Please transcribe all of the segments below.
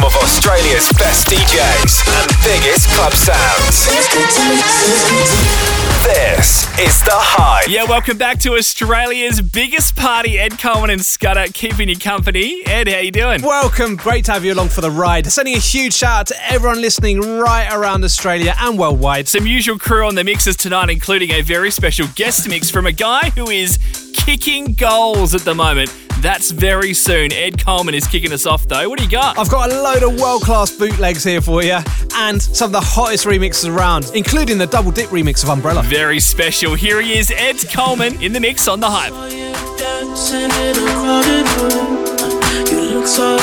Home of Australia's best DJs and biggest club sounds. This is The Hype. Yeah, welcome back to Australia's biggest party. Ed Coleman and Scudder keeping you company. Ed, how you doing? Welcome, great to have you along for the ride. Sending a huge shout out to everyone listening right around Australia and worldwide. Some usual crew on the mixes tonight, including a very special guest mix from a guy who is kicking goals at the moment. That's very soon. Ed Coleman is kicking us off, though. What do you got? I've got a load of world class bootlegs here for you and some of the hottest remixes around, including the double dip remix of Umbrella. Very special. Here he is, Ed Coleman, in the mix on the hype. Dancing in a crowded room. You look so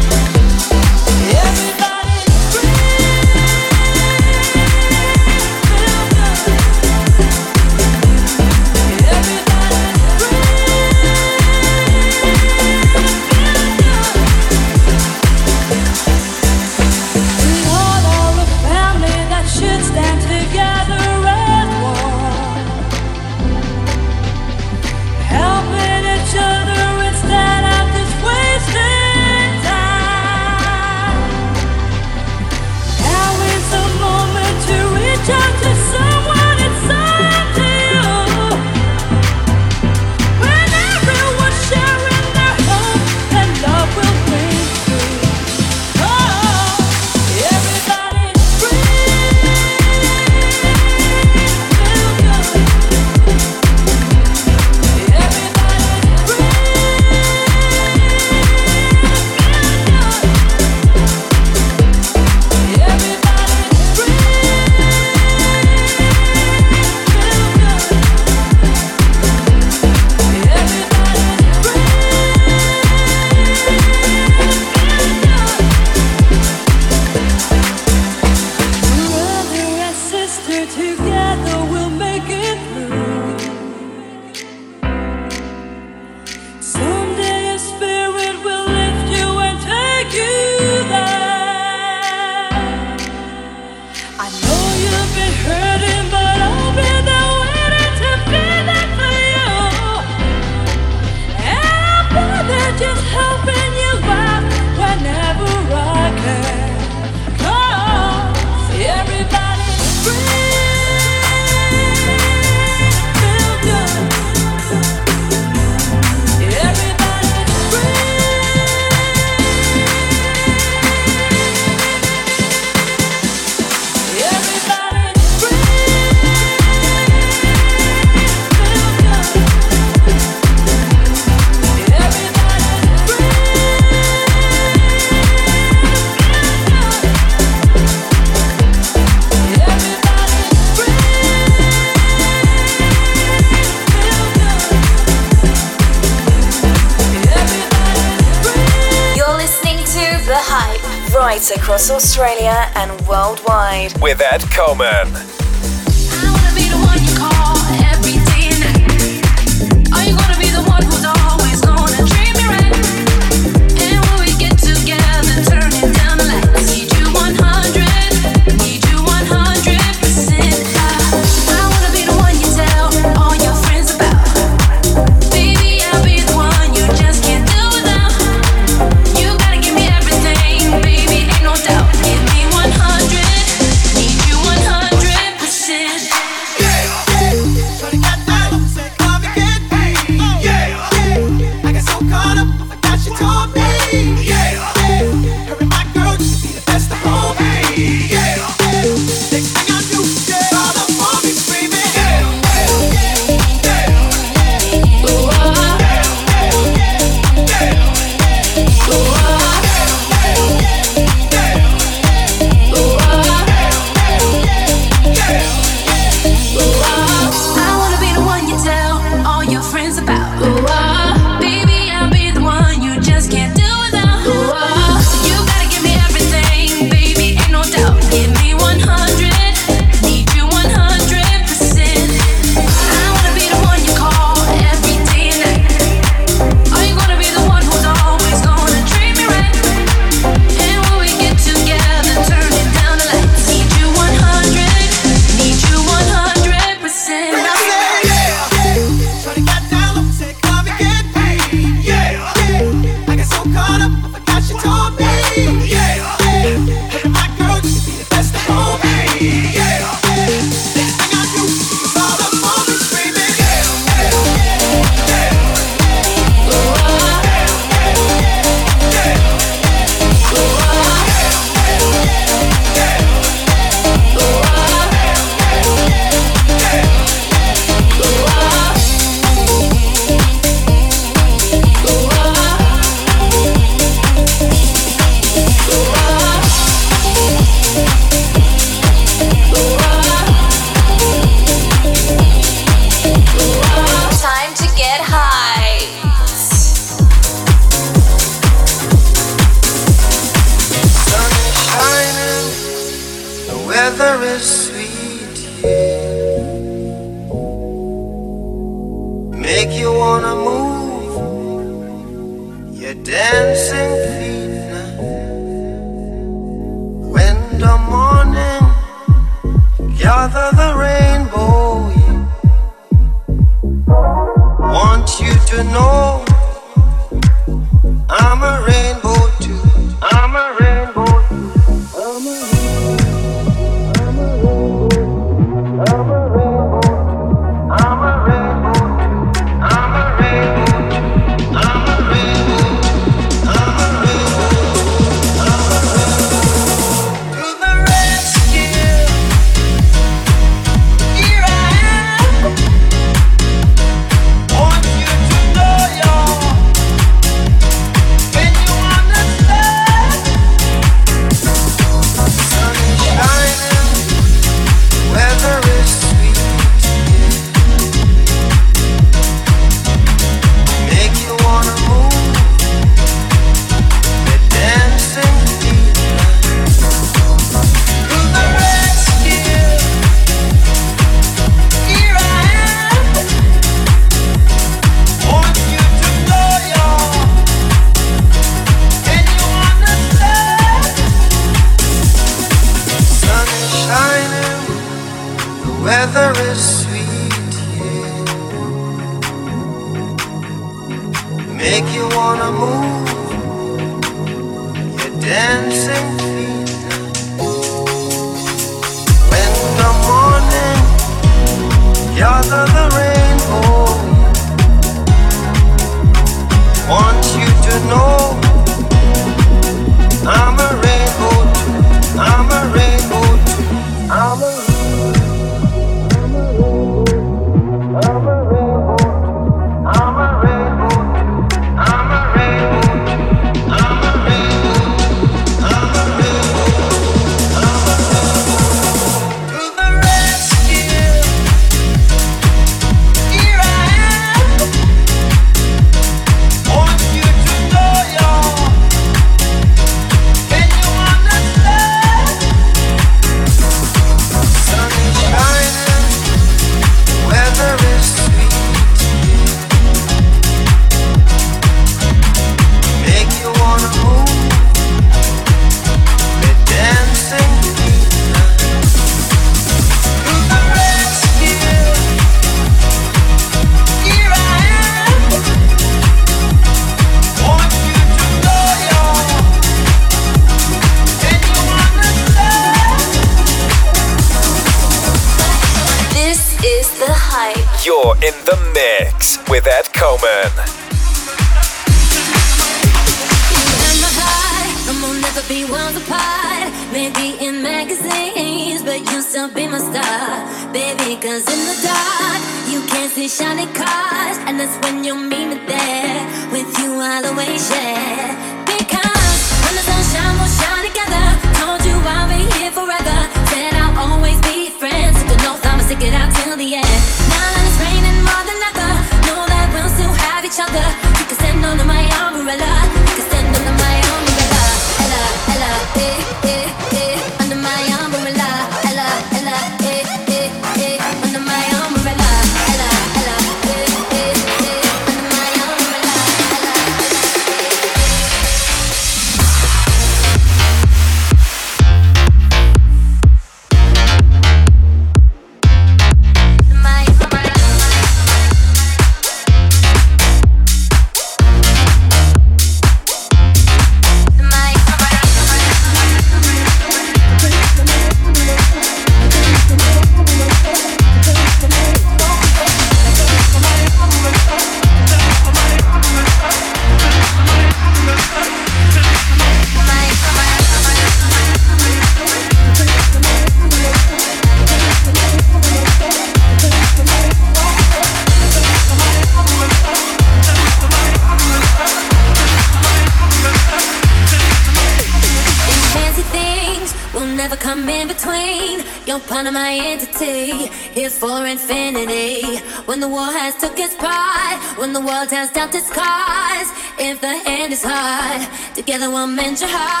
the one meant to hide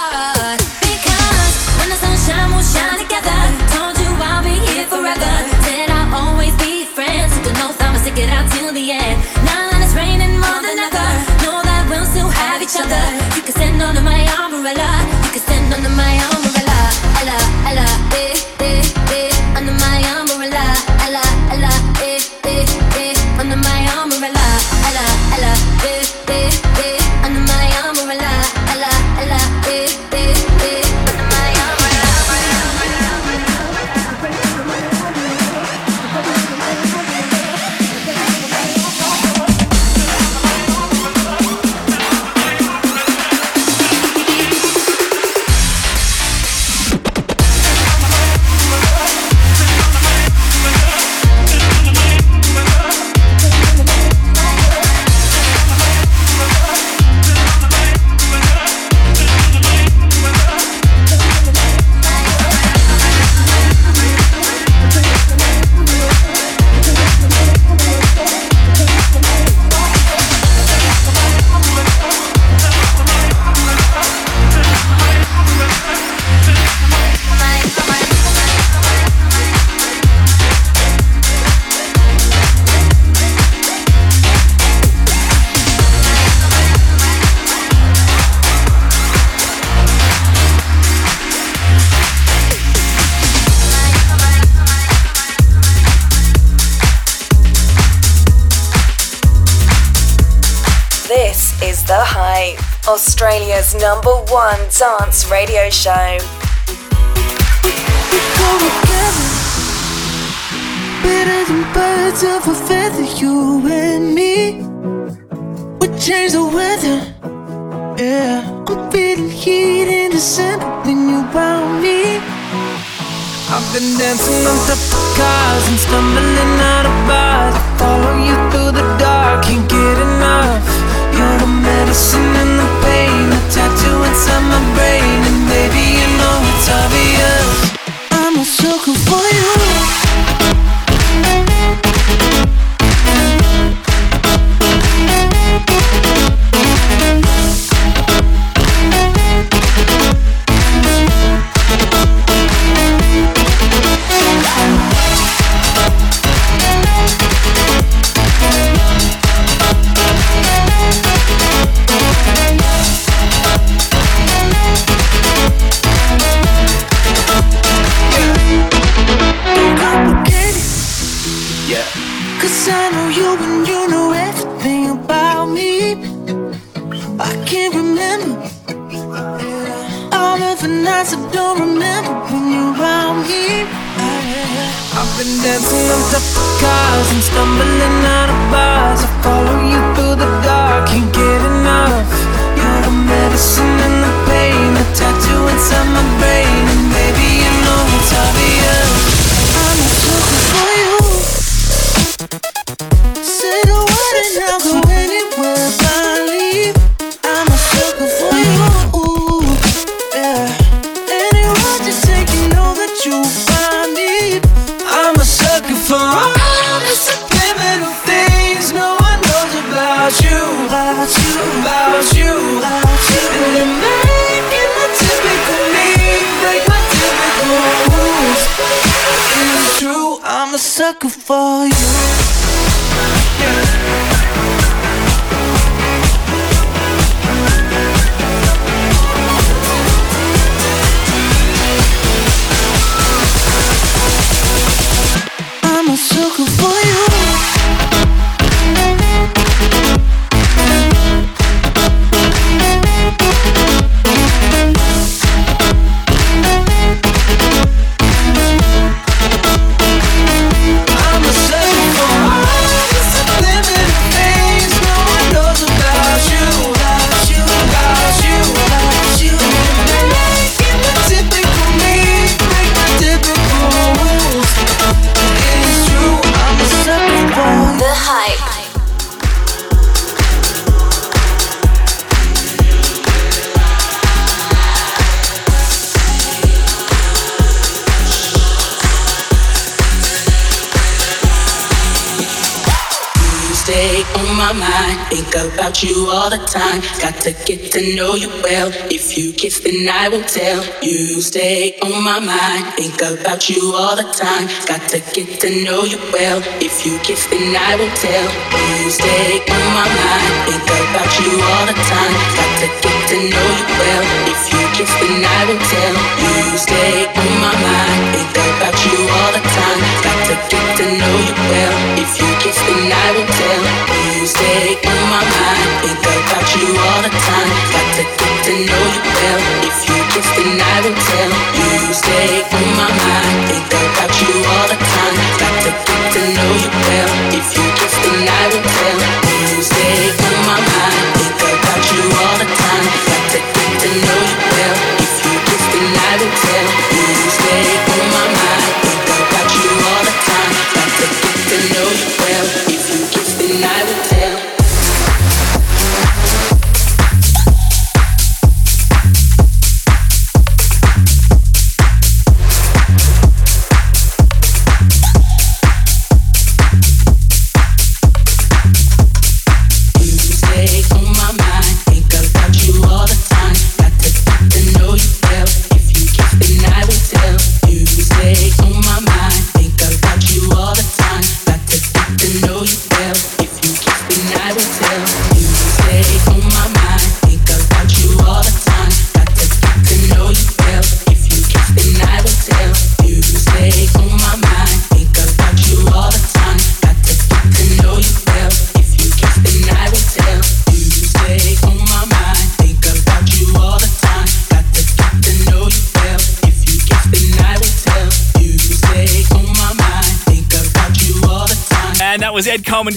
Dance Radio Show. Better than birds of a feather, you and me. We change the weather, yeah. I'm feeling heat in December when you found me. I've been dancing on top of cars and stumbling out of bars. Follow you through the dark, can't get enough. You're the medicine and the pain, the influence on my brain And maybe you know it's obvious. sucker for you. all the time. Got to get to know you well. If you kiss, then I will tell. You stay on my mind. Think about you all the time. Got to get to know you well. If you kiss, then I will tell. You stay on my mind. Think about you all the time. Got to get to know you well. If you kiss, then I will tell. You stay on my mind. Think about you all the time. Got to get to know you well. If my mind. Think about you all the time. Got to get to know you well. If you just deny the tell, you stay on my mind. Think about you all the time.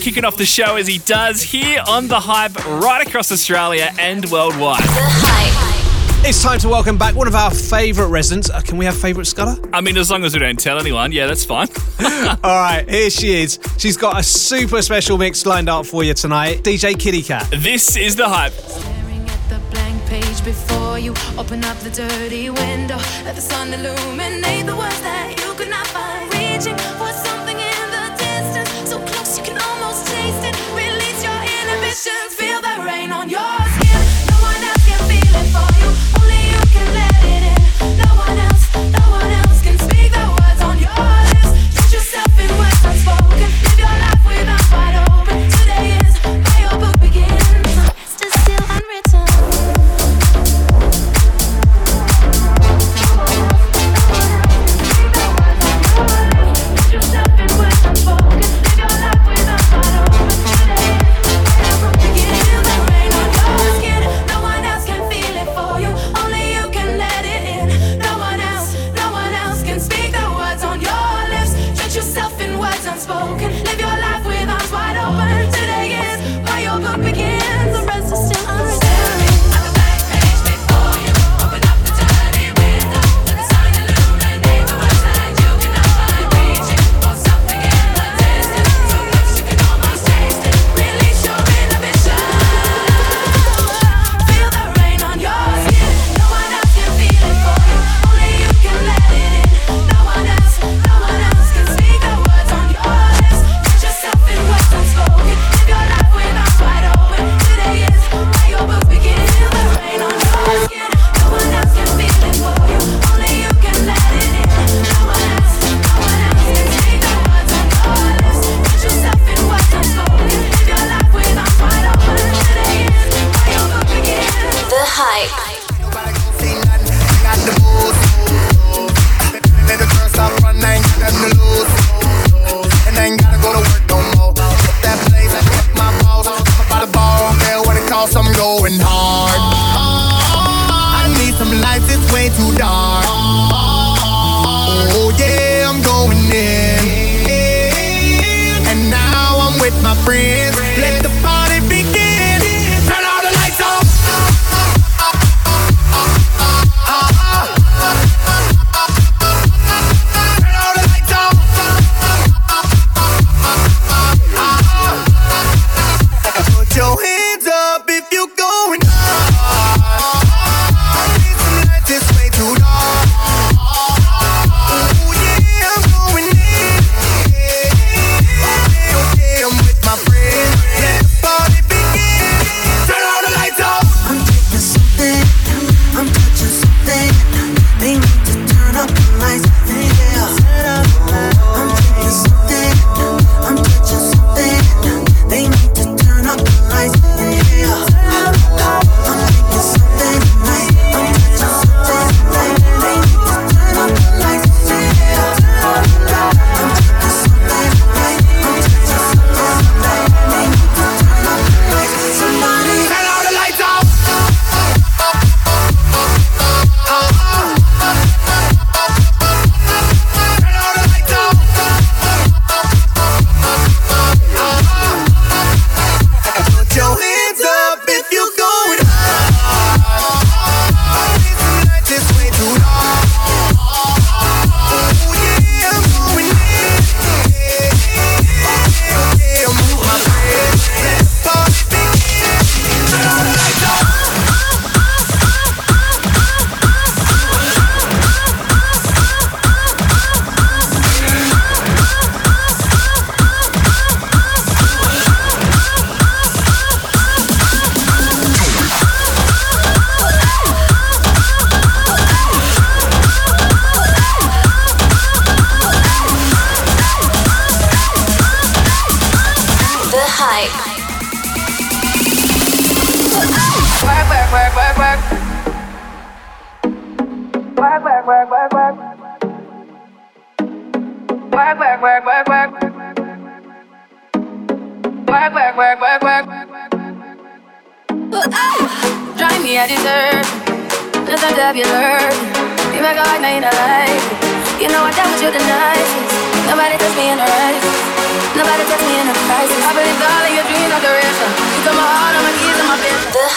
kicking off the show as he does here on The Hype right across Australia and worldwide. The Hype. It's time to welcome back one of our favourite residents. Uh, can we have favourite Scudder? I mean, as long as we don't tell anyone, yeah, that's fine. All right, here she is. She's got a super special mix lined up for you tonight. DJ Kitty Cat. This is The Hype before you open up the dirty window let the sun illuminate the words that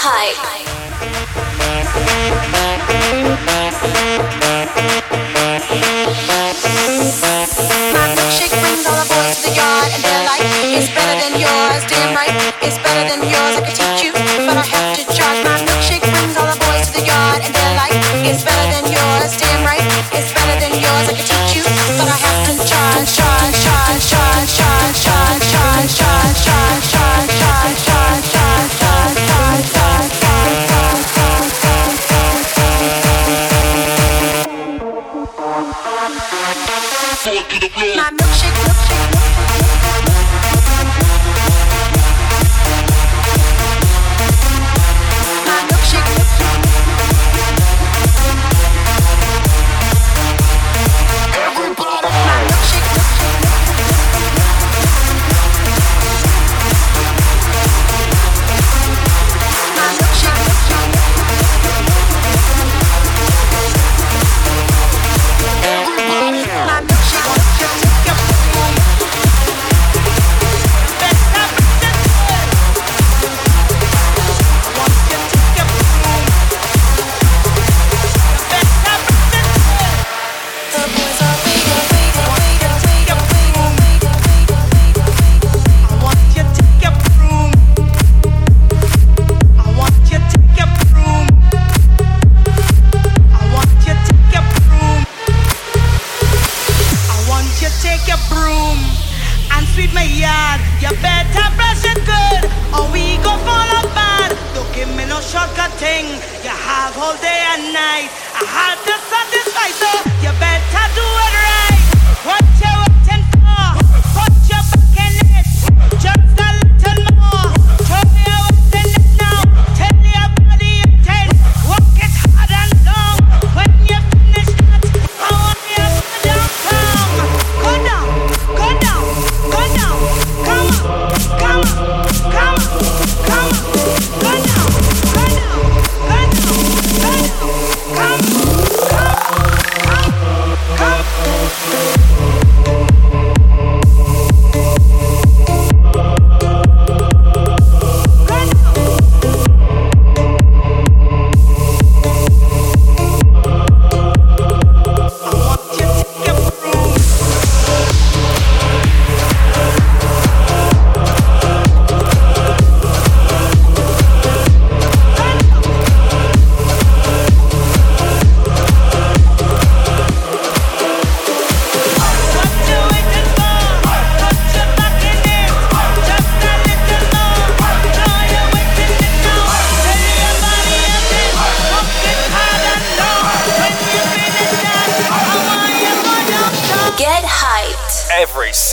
hype.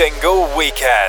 Single weekend.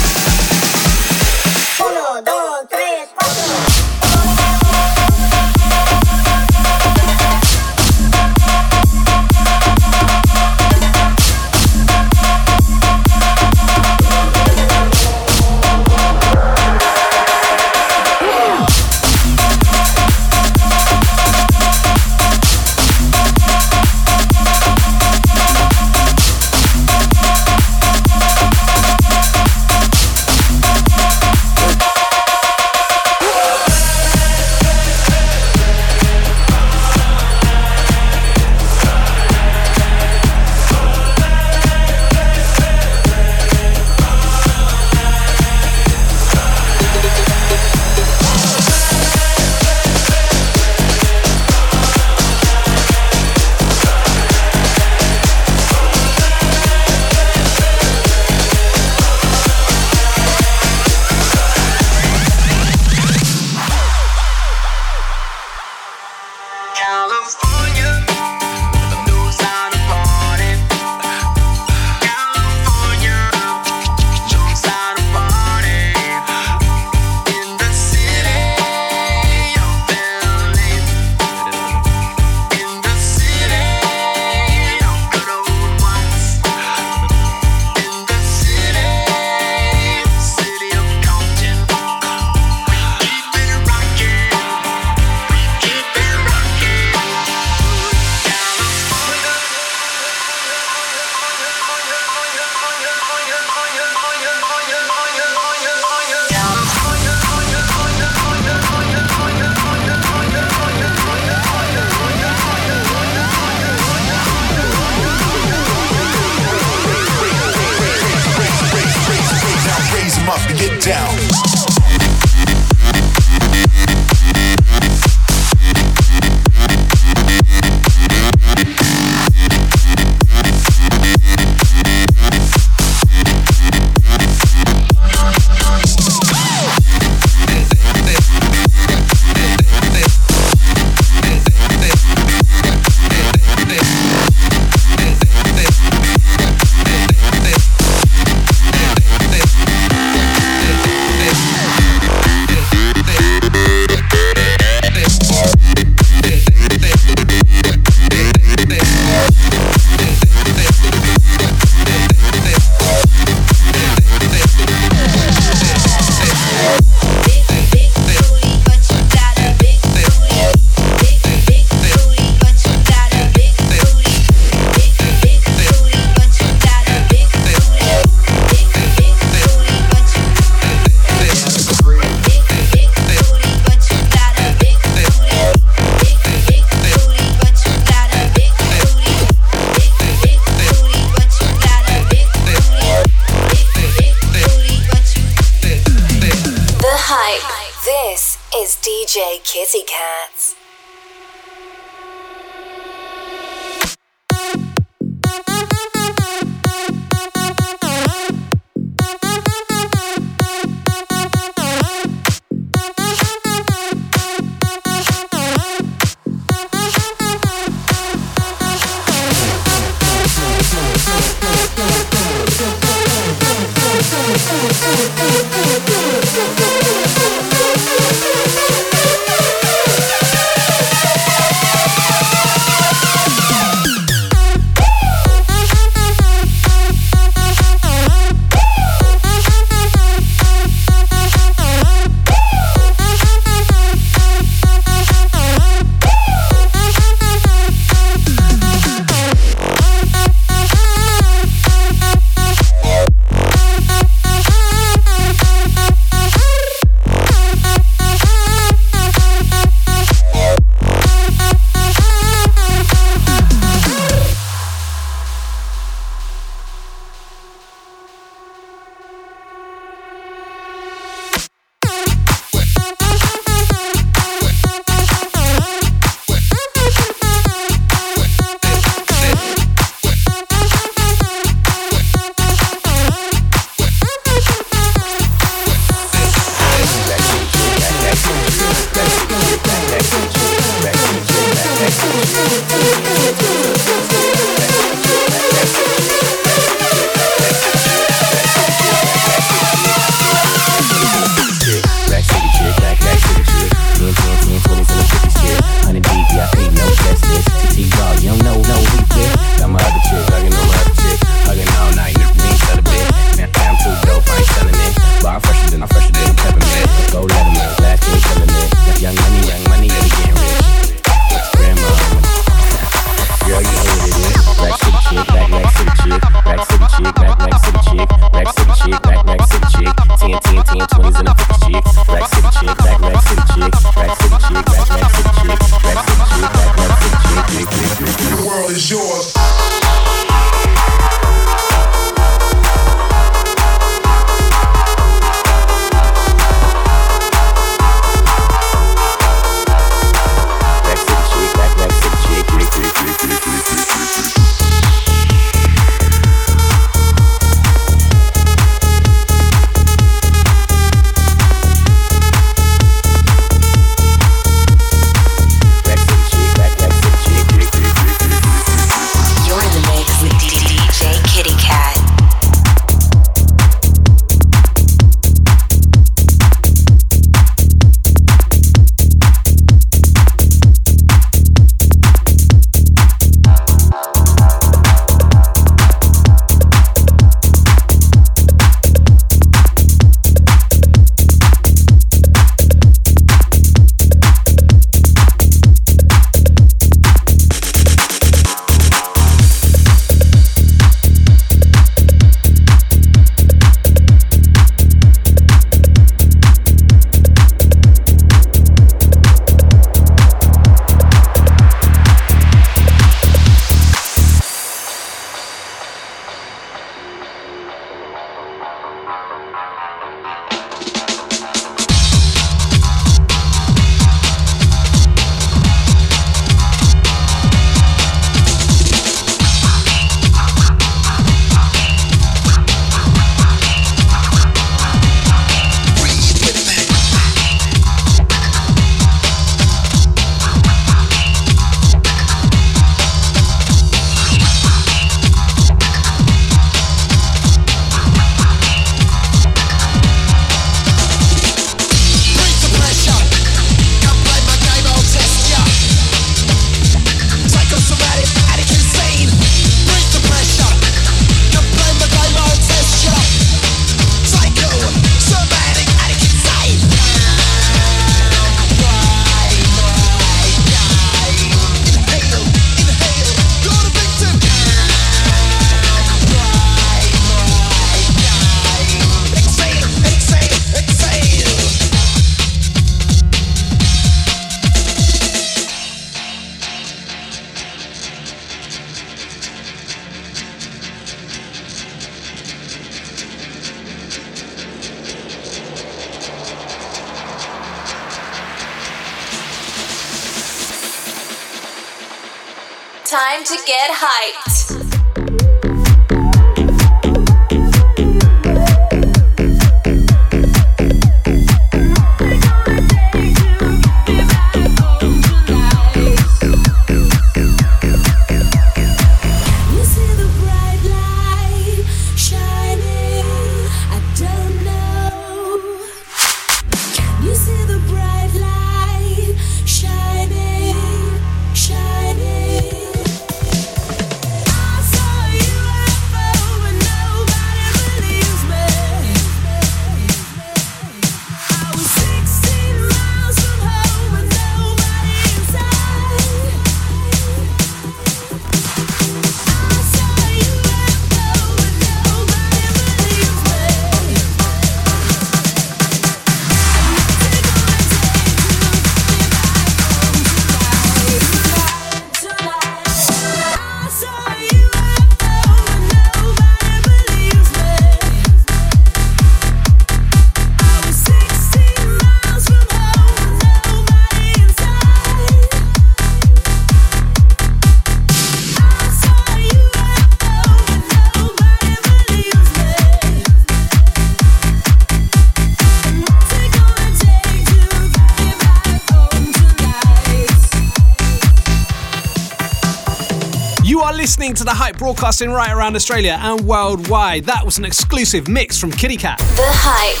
Listening to the Hype broadcasting right around Australia and worldwide. That was an exclusive mix from Kitty Cat. The Hype.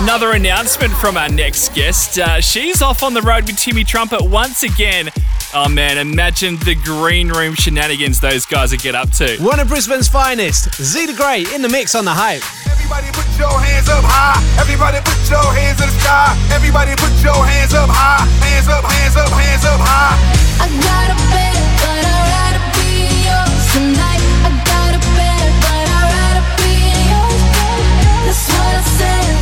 Another announcement from our next guest. Uh, she's off on the road with Timmy Trumpet once again. Oh man, imagine the green room shenanigans those guys would get up to. One of Brisbane's finest, Zeta Grey in the mix on the Hype. Everybody put your hands up high. Everybody put your hands in the sky. Everybody put your hands up high. Hands up, hands up, hands up high. I got a bed, That's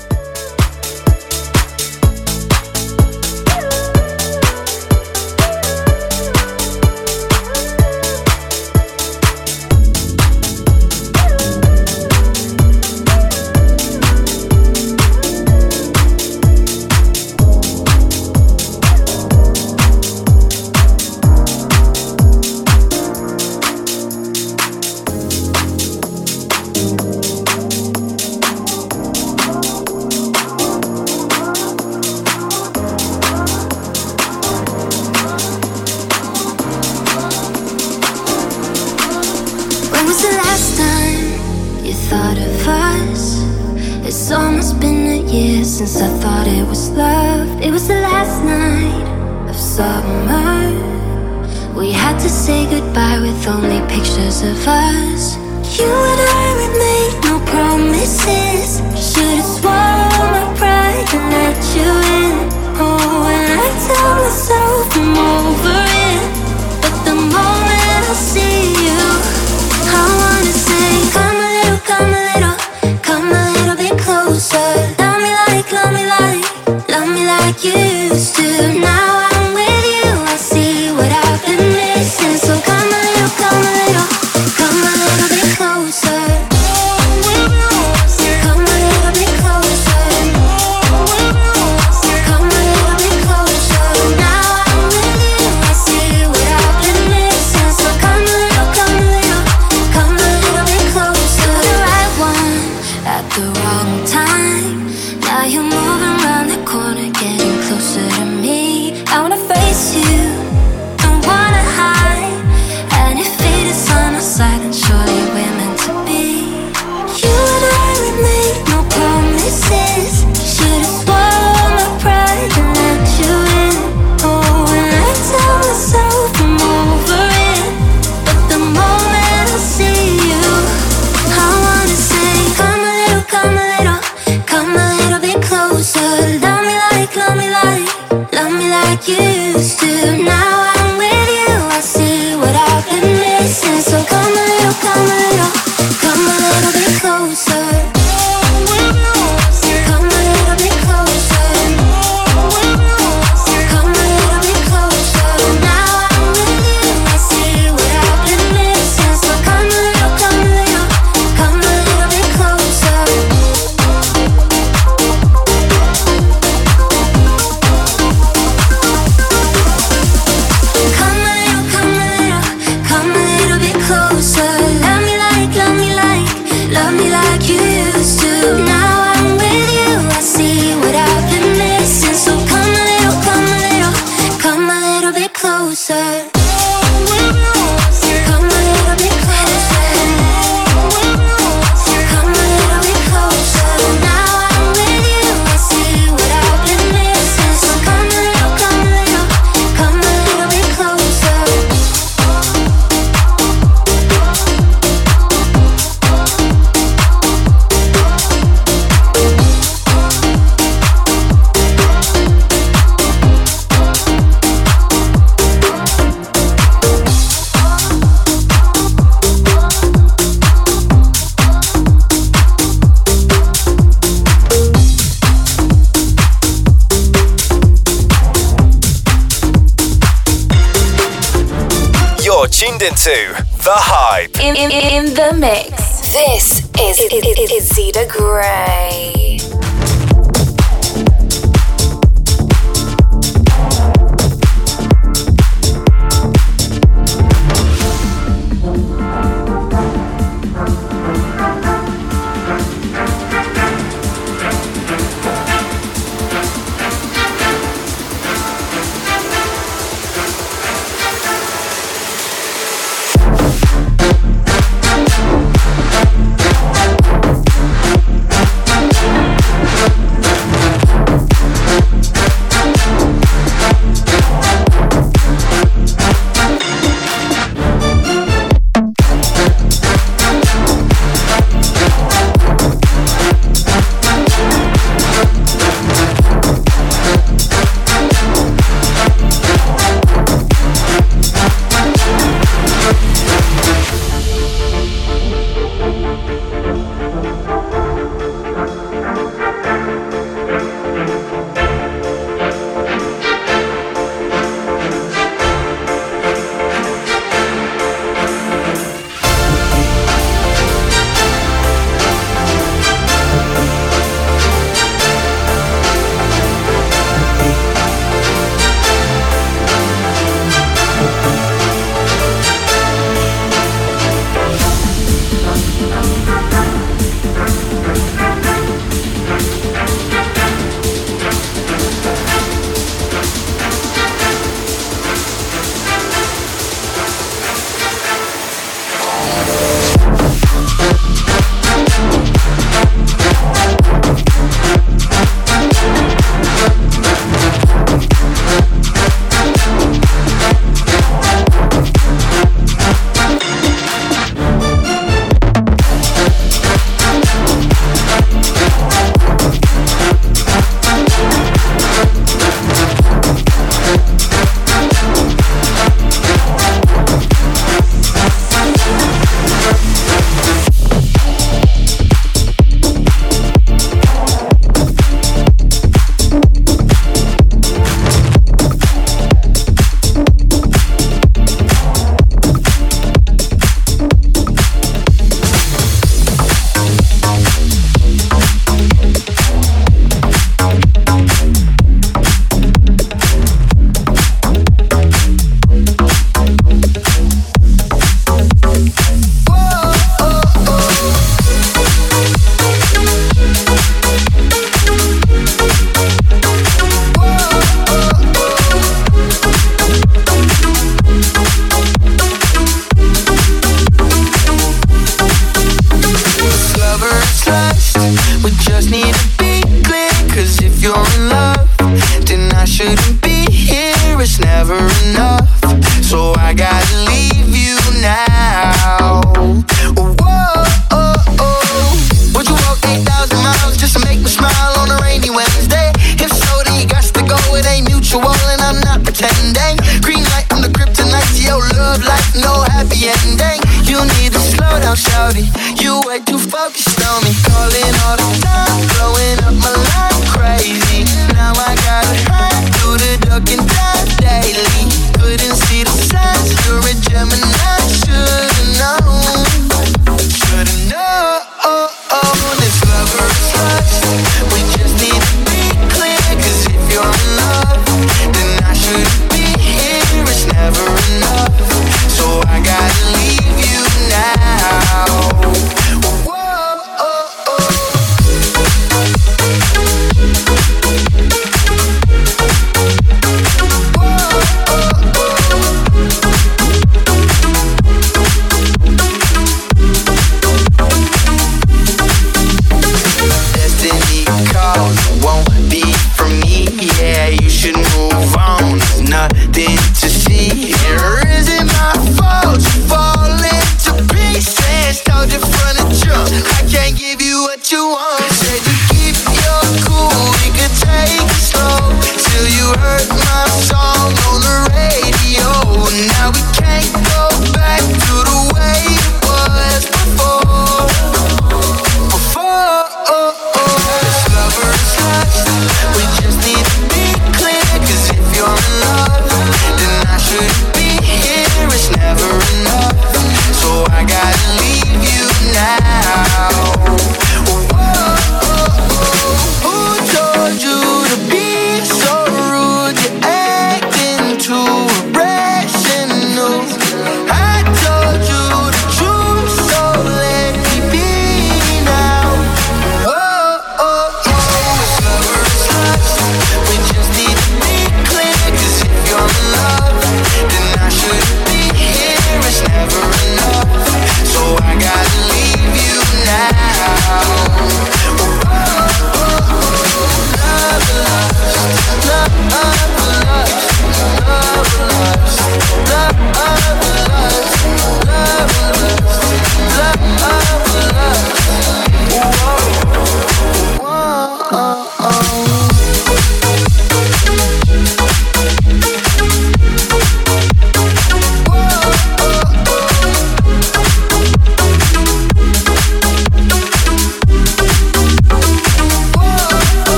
Tuned into The Hype. In, in, in the mix. This is, is, is, is Whoa, oh, oh.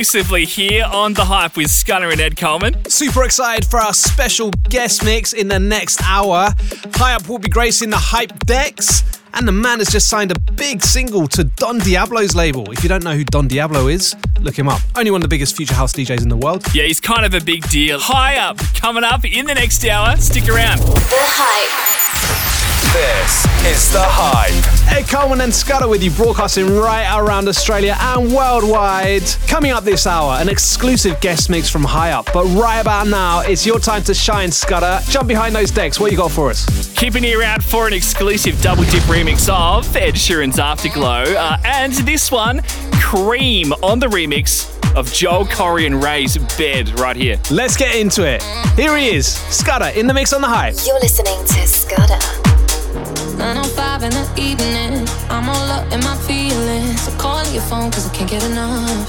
Exclusively here on The Hype with Scunner and Ed Coleman. Super excited for our special guest mix in the next hour. HIGHUP will be gracing the Hype decks. And the man has just signed a big single to Don Diablo's label. If you don't know who Don Diablo is, look him up. Only one of the biggest future house DJs in the world. Yeah, he's kind of a big deal. HIGHUP coming up in the next hour. Stick around. The Hype. This is The Hype. Ed Coleman and Scudder with you, broadcasting right around Australia and worldwide. Coming up this hour, an exclusive guest mix from HIGHUP. But right about now, it's your time to shine, Scudder. Jump behind those decks. What you got for us? Keep an ear out for an exclusive double dip remix of Ed Sheeran's Afterglow. Uh, and this one, Cream on the remix of Joel Corry and Raye's Bed right here. Let's get into it. Here he is, Scudder in the mix on the Hype. You're listening to Scudder. 905 in the evening. I'm all up in my feelings. So call your phone cause I can't get enough.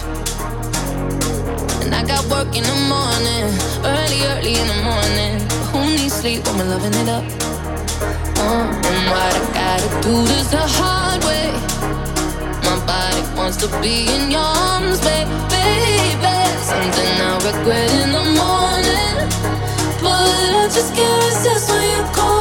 And I got work in the morning, early, early in the morning. But who needs sleep when we're loving it up? Uh, and what I gotta do this the hard way. My body wants to be in your arms, baby. Something I'll regret in the morning. But I just can't resist when call you the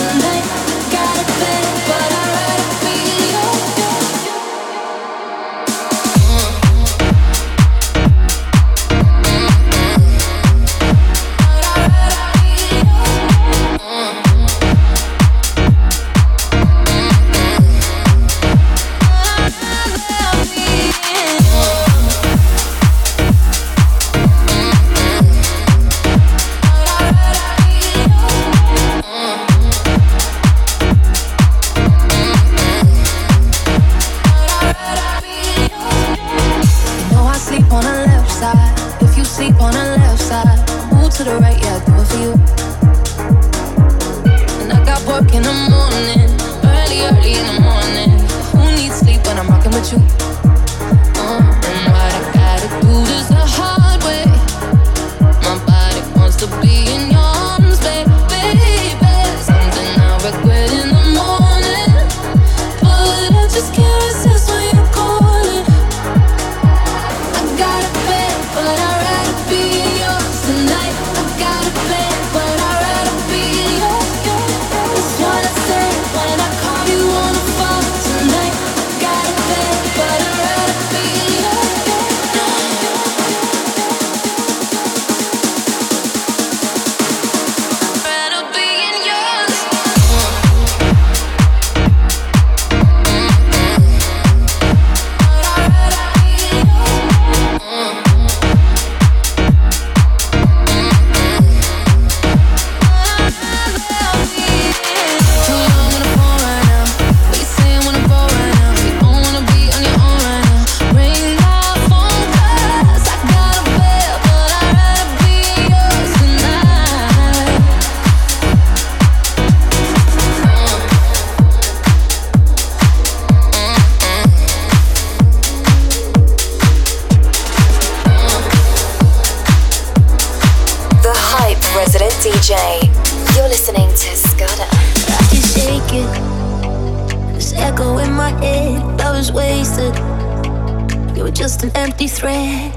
just an empty thread.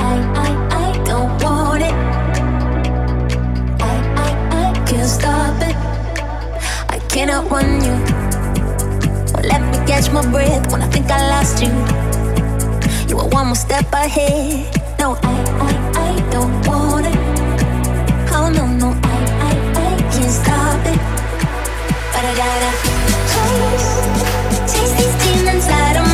I, I, I don't want it. I, I, I can't stop it. I cannot run you. Let me catch my breath when I think I lost you. You were one more step ahead. No, I, I, I don't want it. Oh no, no, I, I, I can't stop it. But I gotta chase, chase these demons out of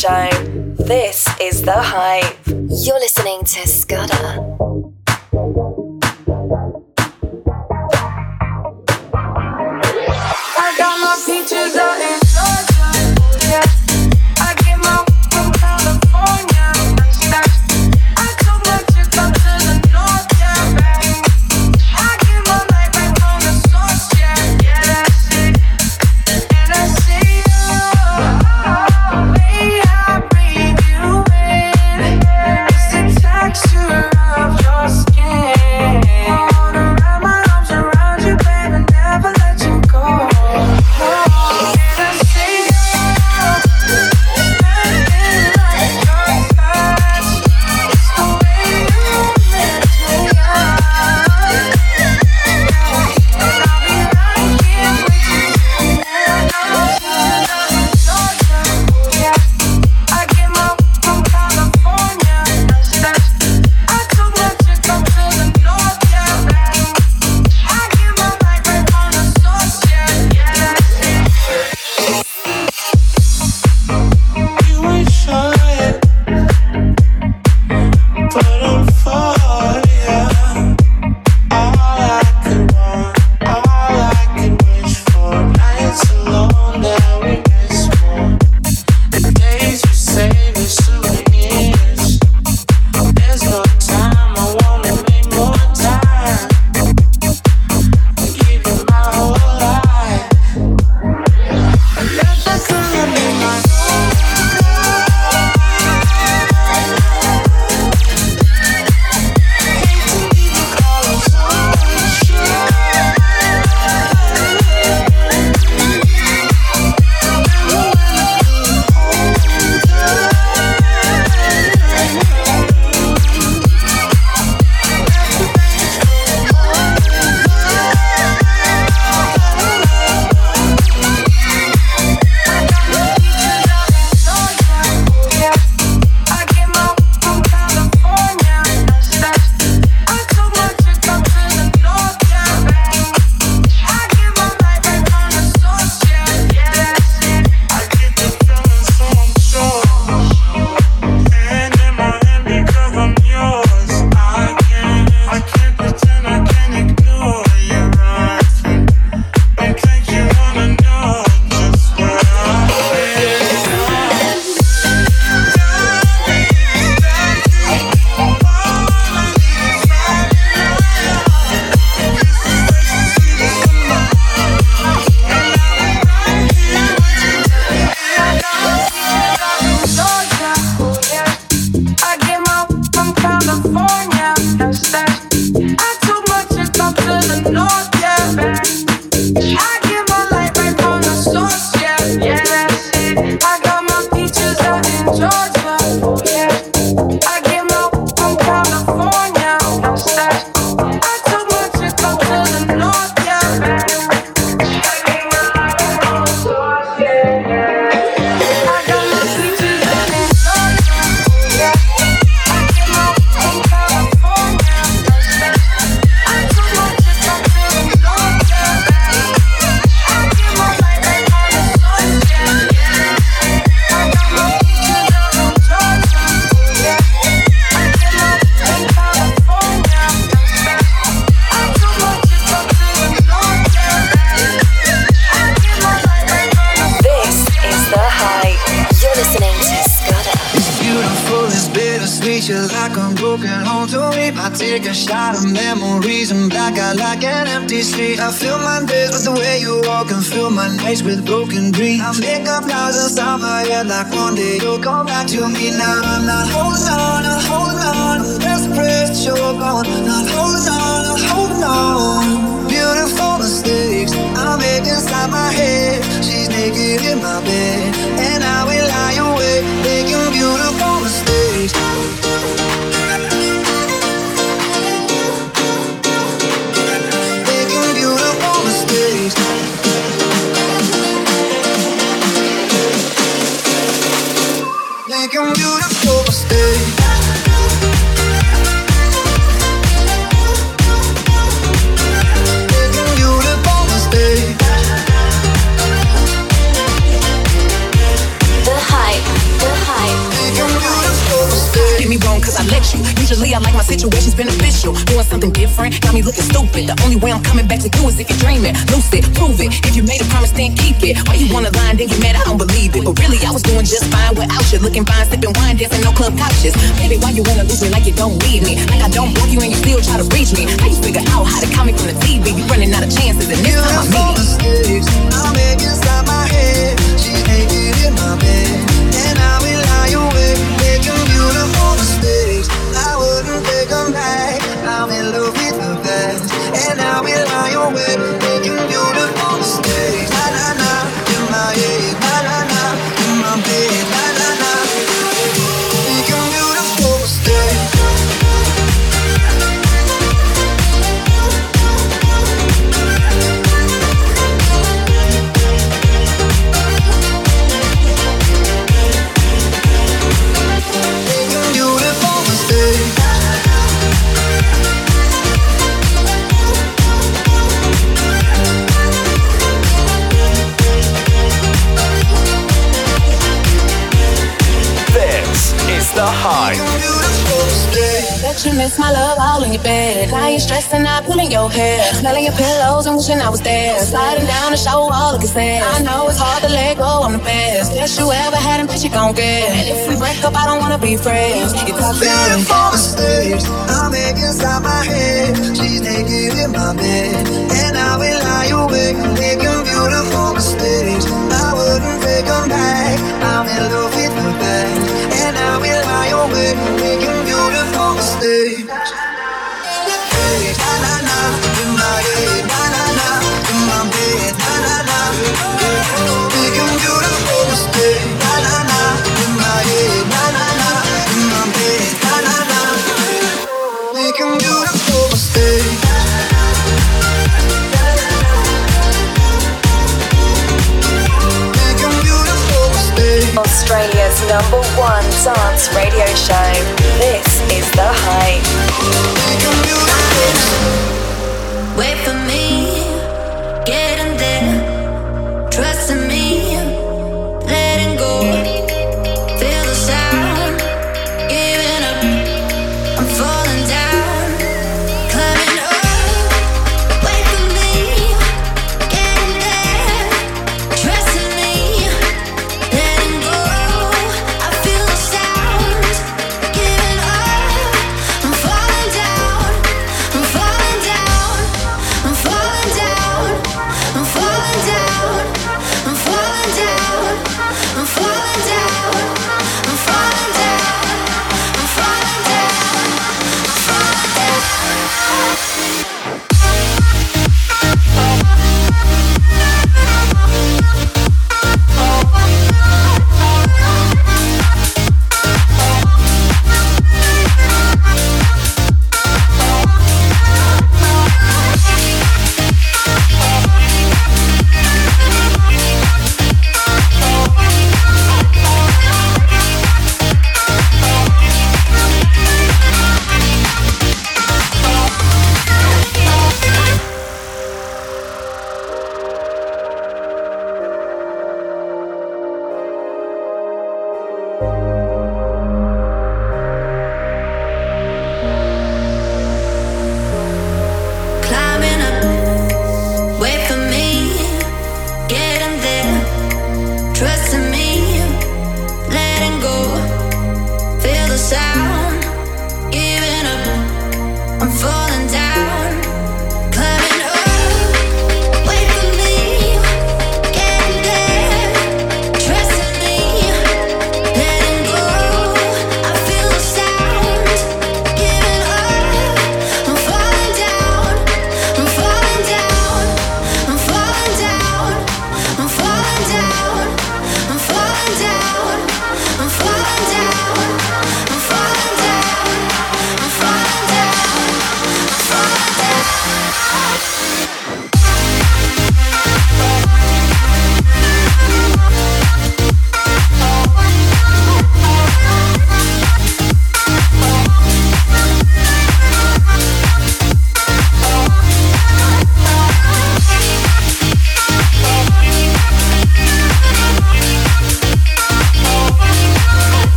show. This miss my love all in your bed. Lying stressed and not pulling your hair. Smelling your pillows and wishing I was there. Sliding down the shower all of consent. I know it's hard to let go, I'm the best. That you ever had and that you gon' get. If we break up, I don't wanna be friends. You're feeling for mistakes. I'm inside my head. She's naked in my bed. And I will lie awake, making beautiful mistakes. I wouldn't take them back. I'm in love with the best. And I will lie awake, making days. number one dance radio show. This is The Hype. Wait for me.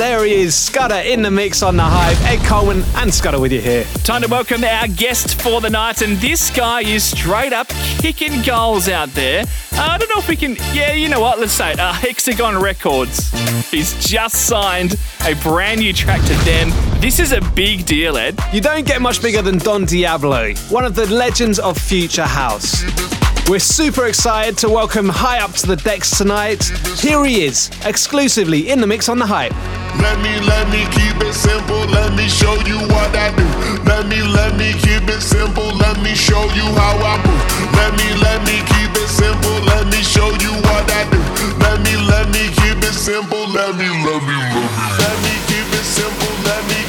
There he is, Scudder in the mix on the hype. Ed Coleman and Scudder with you here. Time to welcome our guest for the night, and this guy is straight up kicking goals out there. Uh, I don't know if we can. Yeah, you know what? Let's say it. Uh, Hexagon Records. He's just signed a brand new track to them. This is a big deal, Ed. You don't get much bigger than Don Diablo, one of the legends of Future House. We're super excited to welcome HIGHUP to the decks tonight. Here he is, exclusively in the mix on the hype. Let me, let me keep it simple. Let me show you what I do. Let me, let me keep it simple. Let me show you how I move. Let me, let me keep it simple. Let me show you what I do. Let me, let me keep it simple. Let me, let me, let me. Let me keep it simple. Let me,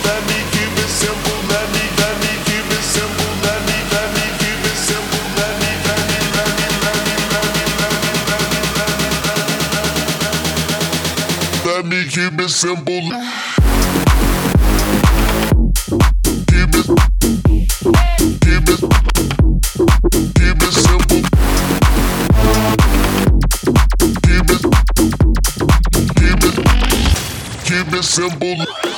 me keep it simple. Keep it, keep it, keep it simple. Keep it, keep it, keep it simple.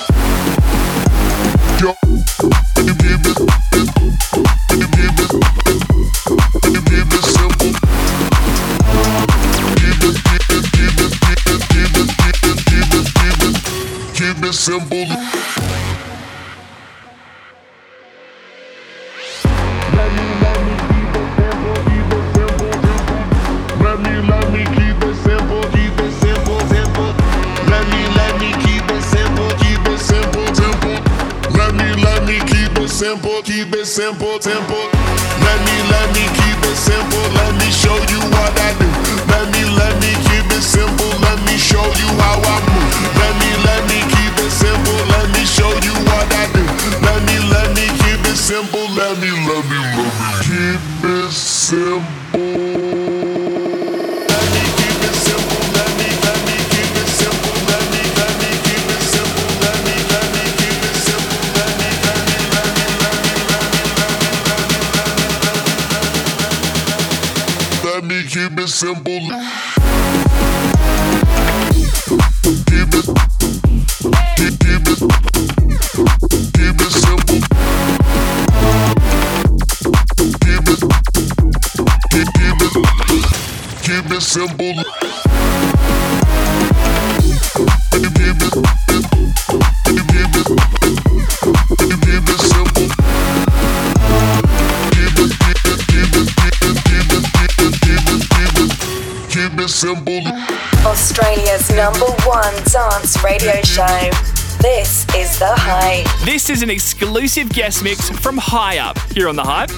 This is an exclusive guest mix from HIGHUP here on the Hype.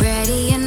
Ready or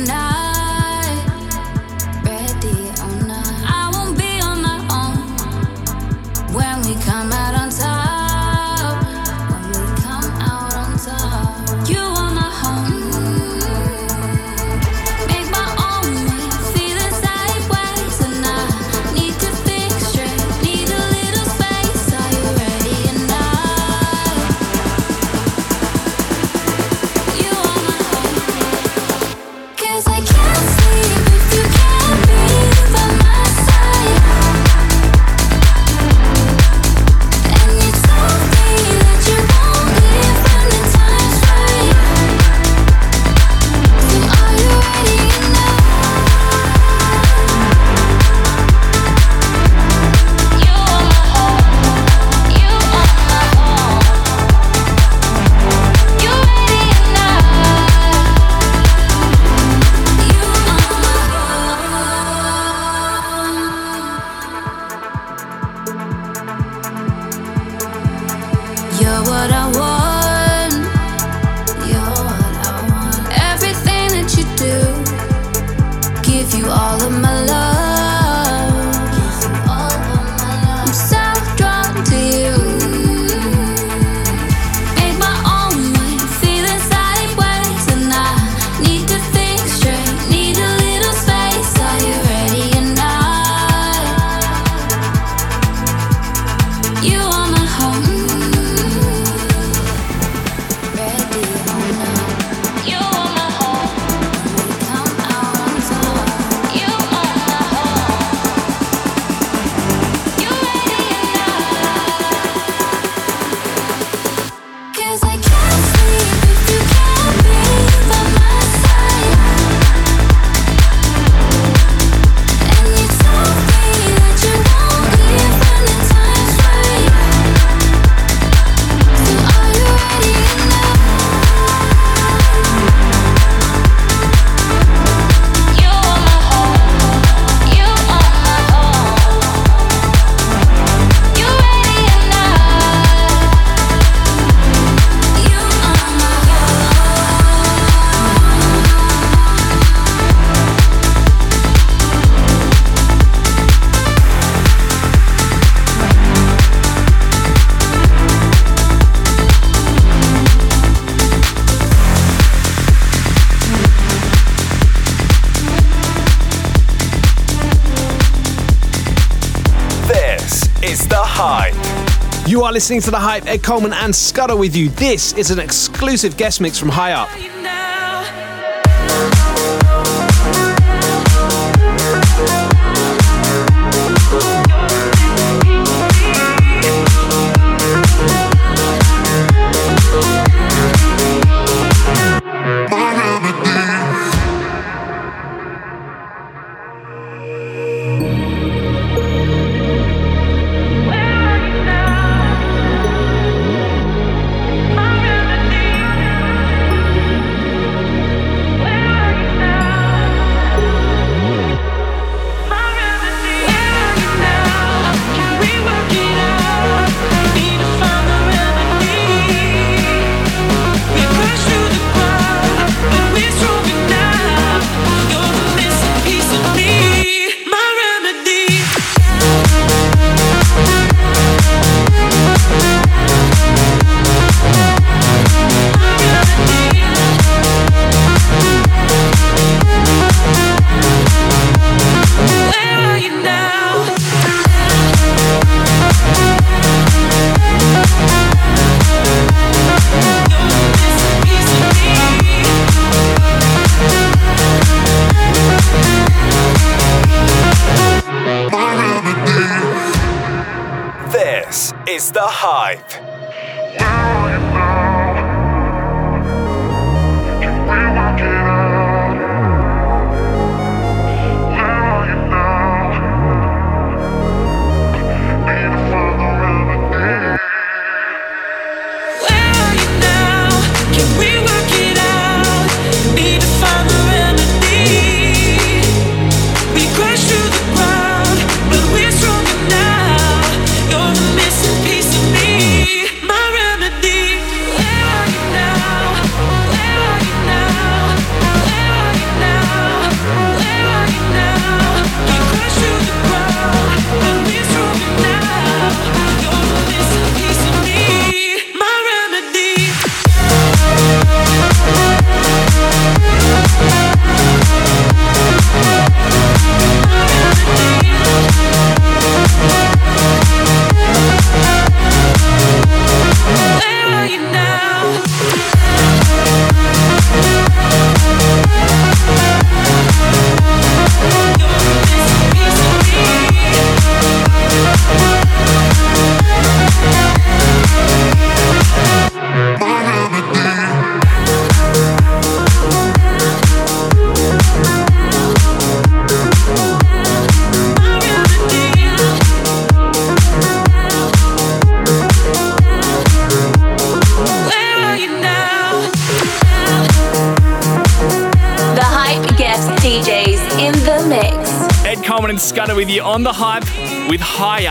listening to The Hype, Ed Coleman and Scudder with you. This is an exclusive guest mix from HIGHUP.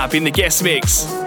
Up in the guest mix.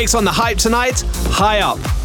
mix on the hype tonight, HIGHUP.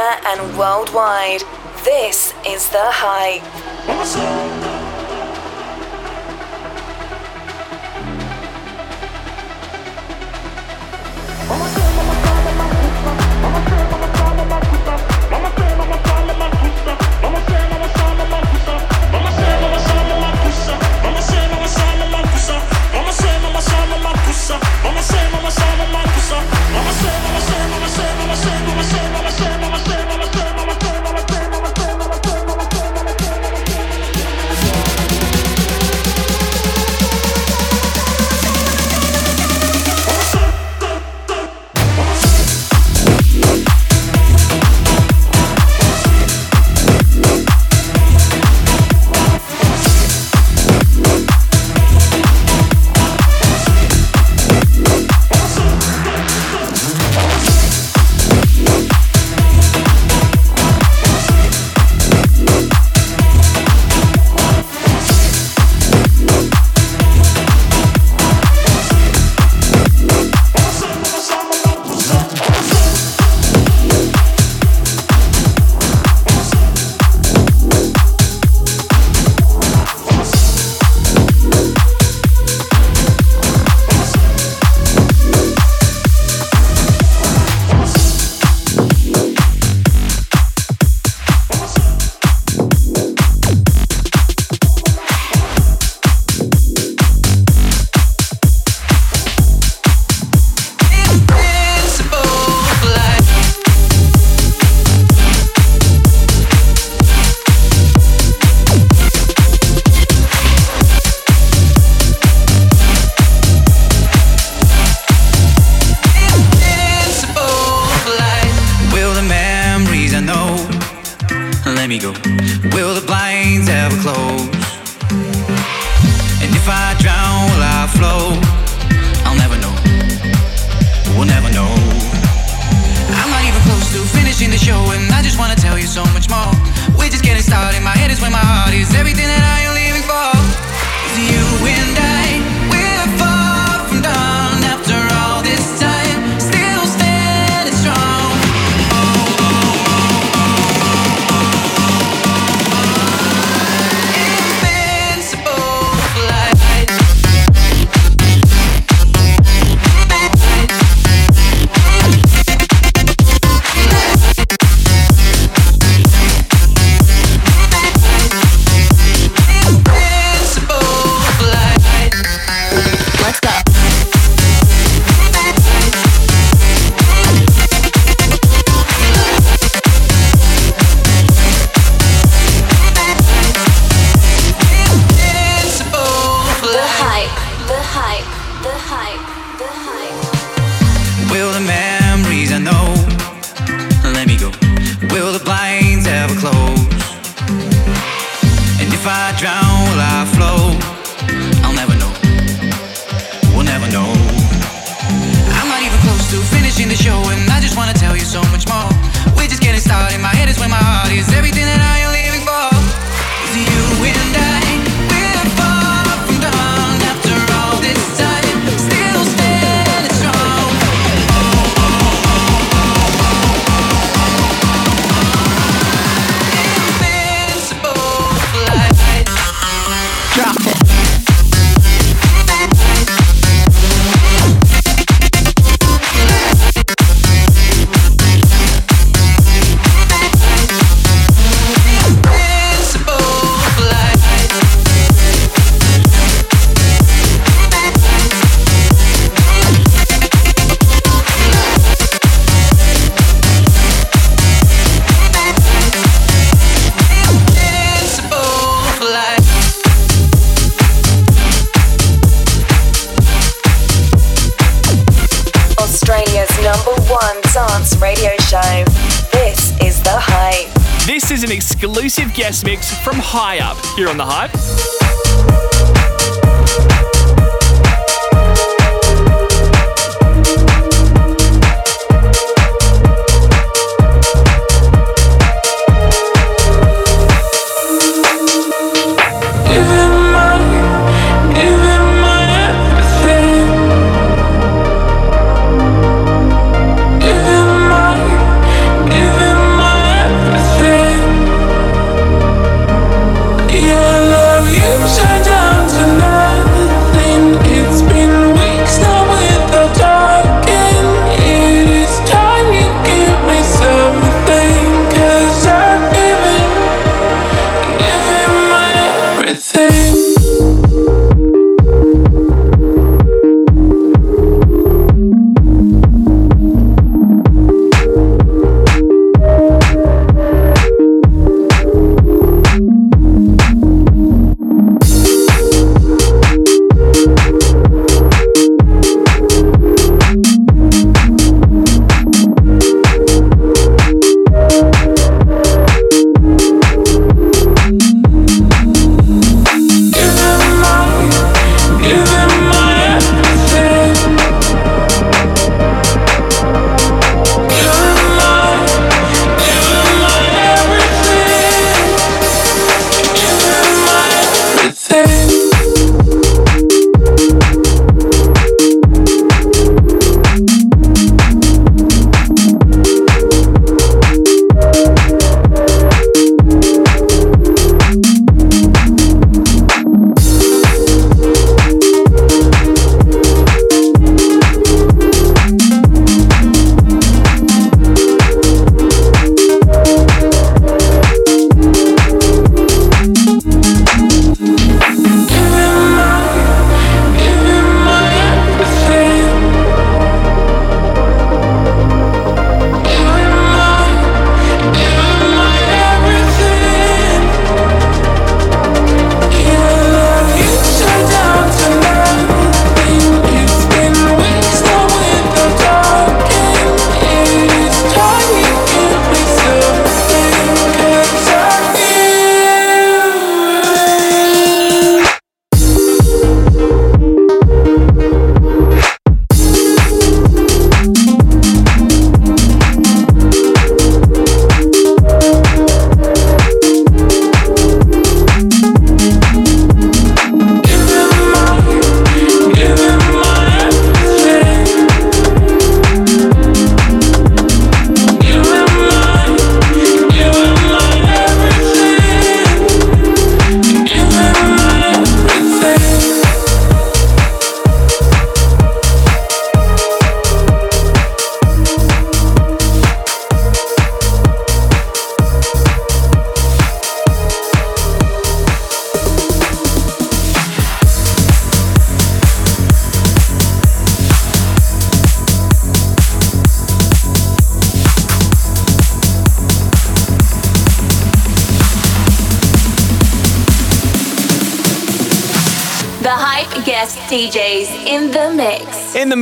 And worldwide. This is The Hype. Here on The Hype.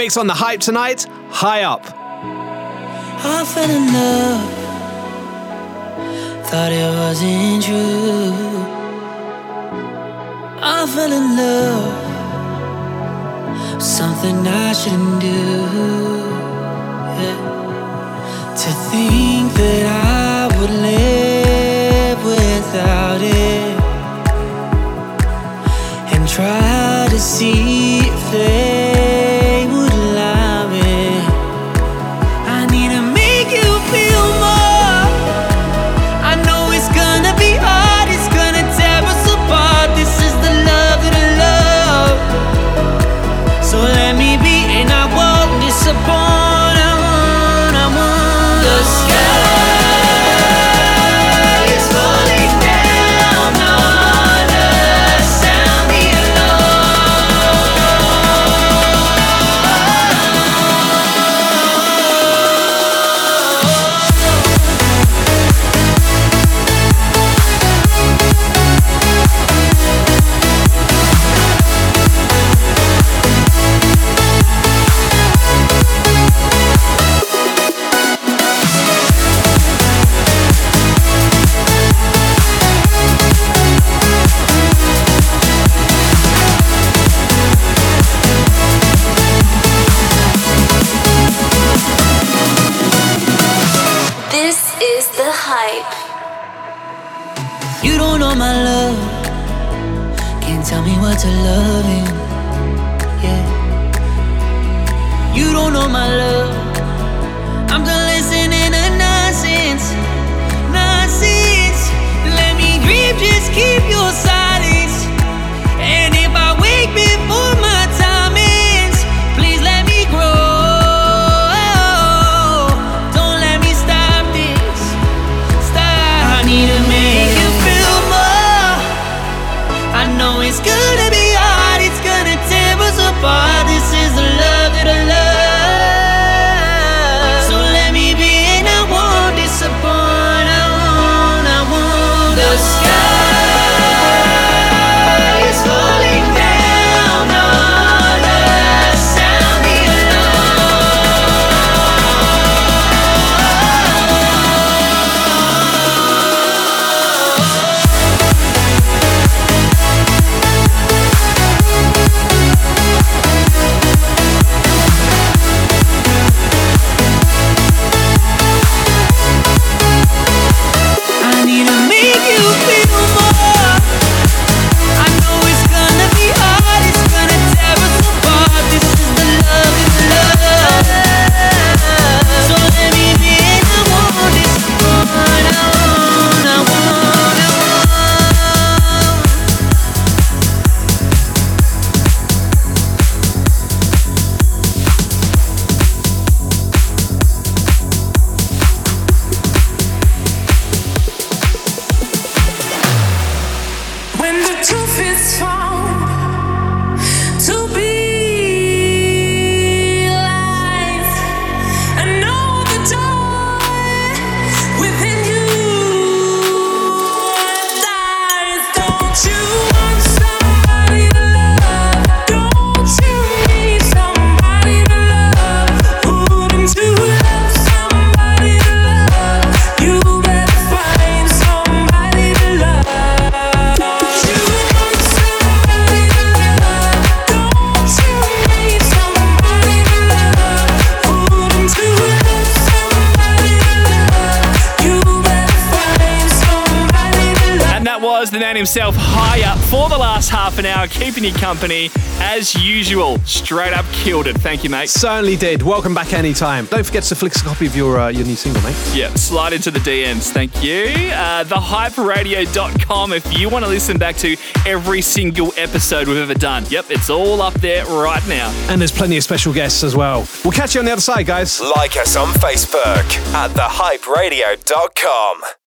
takes on the hype tonight, HIGHUP. I fell in love, thought it wasn't true. I fell in love, something I shouldn't do. Yeah. To think that I would live without it. company. As usual, straight up killed it. Thank you, mate. Certainly did. Welcome back anytime. Don't forget to flick a copy of your uh, your new single, mate. Yeah, slide into the DMs. Thank you. Uh, thehyperadio.com if you want to listen back to every single episode we've ever done. Yep, it's all up there right now. And there's plenty of special guests as well. We'll catch you on the other side, guys. Like us on Facebook at thehyperadio.com.